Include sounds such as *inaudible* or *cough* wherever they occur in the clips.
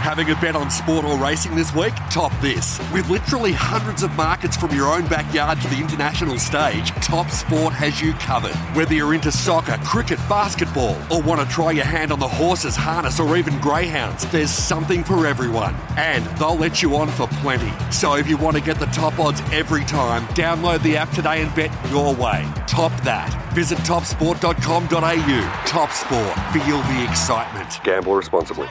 Having a bet on sport or racing this week? Top this. With literally hundreds of markets from your own backyard to the international stage, Top Sport has you covered. Whether you're into soccer, cricket, basketball, or want to try your hand on the horses, harness, or even greyhounds, there's something for everyone. And they'll let you on for plenty. So if you want to get the top odds every time, download the app today and bet your way. Top that. Visit topsport.com.au. Top Sport. Feel the excitement. Gamble responsibly.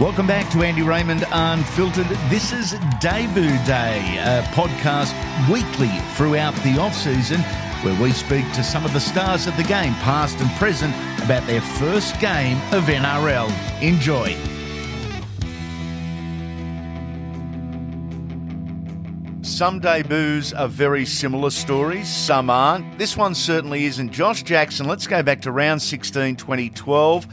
Welcome back to Andy Raymond Unfiltered. This is Debut Day, a podcast weekly throughout the off season where we speak to some of the stars of the game, past and present, about their first game of NRL. Enjoy. Some debuts are very similar stories, some aren't. This one certainly isn't. Josh Jackson, let's go back to round 16, 2012.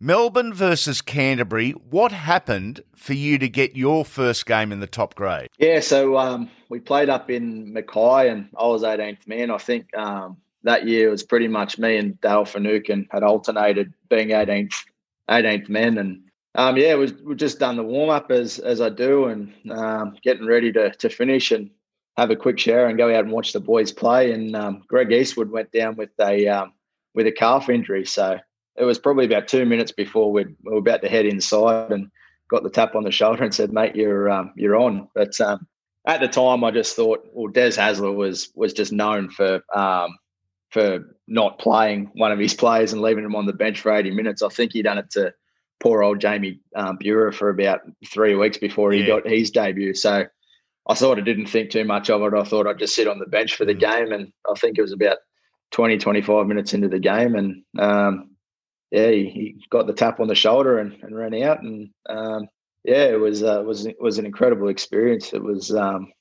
Melbourne versus Canterbury. What happened for you to get your first game in the top grade? Yeah, so um, we played up in Mackay and I was 18th man. I think um, that year was pretty much me and Dale Finucane had alternated being 18th, 18th men. And um, yeah, we we just done the warm up as as I do and um, getting ready to, to finish and have a quick shower and go out and watch the boys play. And um, Greg Eastwood went down with a um, with a calf injury. So it was probably about two minutes before we'd, we were about to head inside and got the tap on the shoulder and said, "Mate, you're um, you're on." But um, at the time, I just thought, well, Des Hasler was was just known for um, for not playing one of his players and leaving him on the bench for 80 minutes. I think he done it to poor old Jamie um, for about three weeks before he Yeah. got his debut. So I sort of didn't think too much of it. I thought I'd just sit on the bench for the Mm. game, and I think it was about 20, 25 minutes into the game, and um, yeah, he, he got the tap on the shoulder and, and ran out, and um, yeah, it was uh, was was an incredible experience. It was um,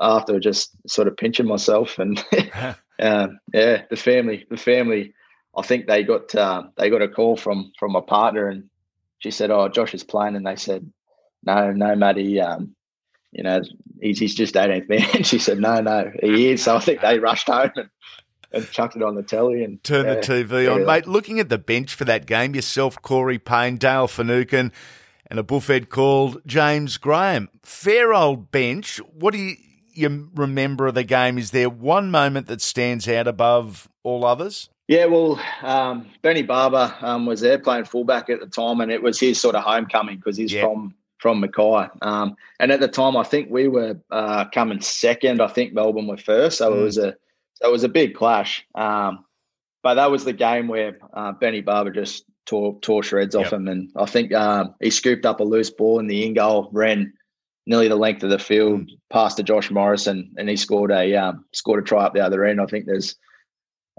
after just sort of pinching myself, and *laughs* *laughs* um, yeah, the family, the family. I think they got uh, they got a call from from my partner, and she said, "Oh, Josh is playing," and they said, "No, no, Matty, um, you know, he's he's just 18th man." *laughs* she said, "No, no, he is." So I think they rushed home and, and chucked it on the telly and Turn the TV on, yeah. mate. Looking at the bench for that game, yourself, Corey Payne, Dale Finucane, and a buffhead called James Graham. Fair old bench. What do you, you remember of the game? Is there one moment that stands out above all others? Yeah, well, um, Benny Barba um, was there playing fullback at the time, and it was his sort of homecoming because he's Yeah. from from Mackay. Um, and at the time, I think we were uh, coming second. I think Melbourne were first, so Mm. it was a so it was a big clash. Um, but that was the game where uh, Benny Barba just tore tore shreds off Yep. him, and I think um, he scooped up a loose ball in the in goal, ran nearly the length of the field, Mm. passed to Josh Morrison, and he scored a um, scored a try up the other end. I think there's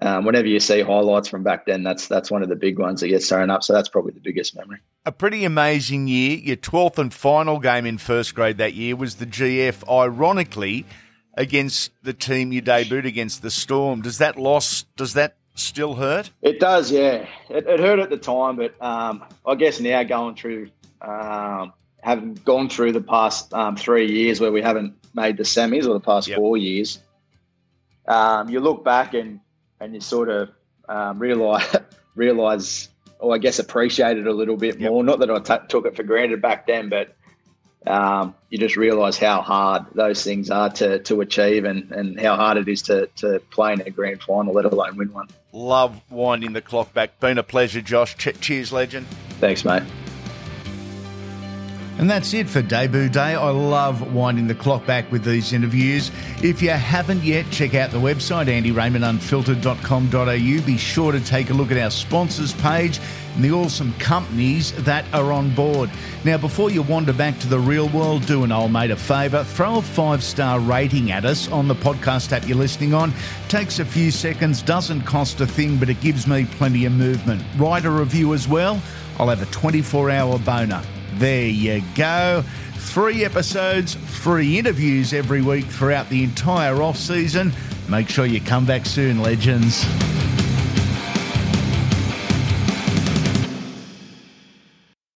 um, whenever you see highlights from back then, that's that's one of the big ones that gets thrown up. So that's probably the biggest memory. A pretty amazing year. Your 12th and final game in first grade that year was the GF, ironically, against the team you debuted against, the Storm. Does that loss, does that still hurt? It does, yeah. It, it hurt at the time, but um, I guess now going through, um, having gone through the past um, three years where we haven't made the semis, or the past Yep. four years, um, you look back and and you sort of um, *laughs* realize realize, or I guess appreciate it a little bit Yep. more. Not that I t- took it for granted back then, but um, you just realise how hard those things are to, to achieve and, and how hard it is to, to play in a grand final, let alone win one. Love winding the clock back. Been a pleasure, Josh. Ch- cheers, legend. Thanks, mate. And that's it for debut day. I love winding the clock back with these interviews. If you haven't yet, check out the website, andyraymondunfiltered.com.au. Be sure to take a look at our sponsors page and the awesome companies that are on board. Now, before you wander back to the real world, do an old mate a favour. Throw a five star rating at us on the podcast app you're listening on. Takes a few seconds, doesn't cost a thing, but it gives me plenty of movement. Write a review as well. I'll have a 24 hour boner. There you go. Three episodes, three interviews every week throughout the entire off season. Make sure you come back soon, legends.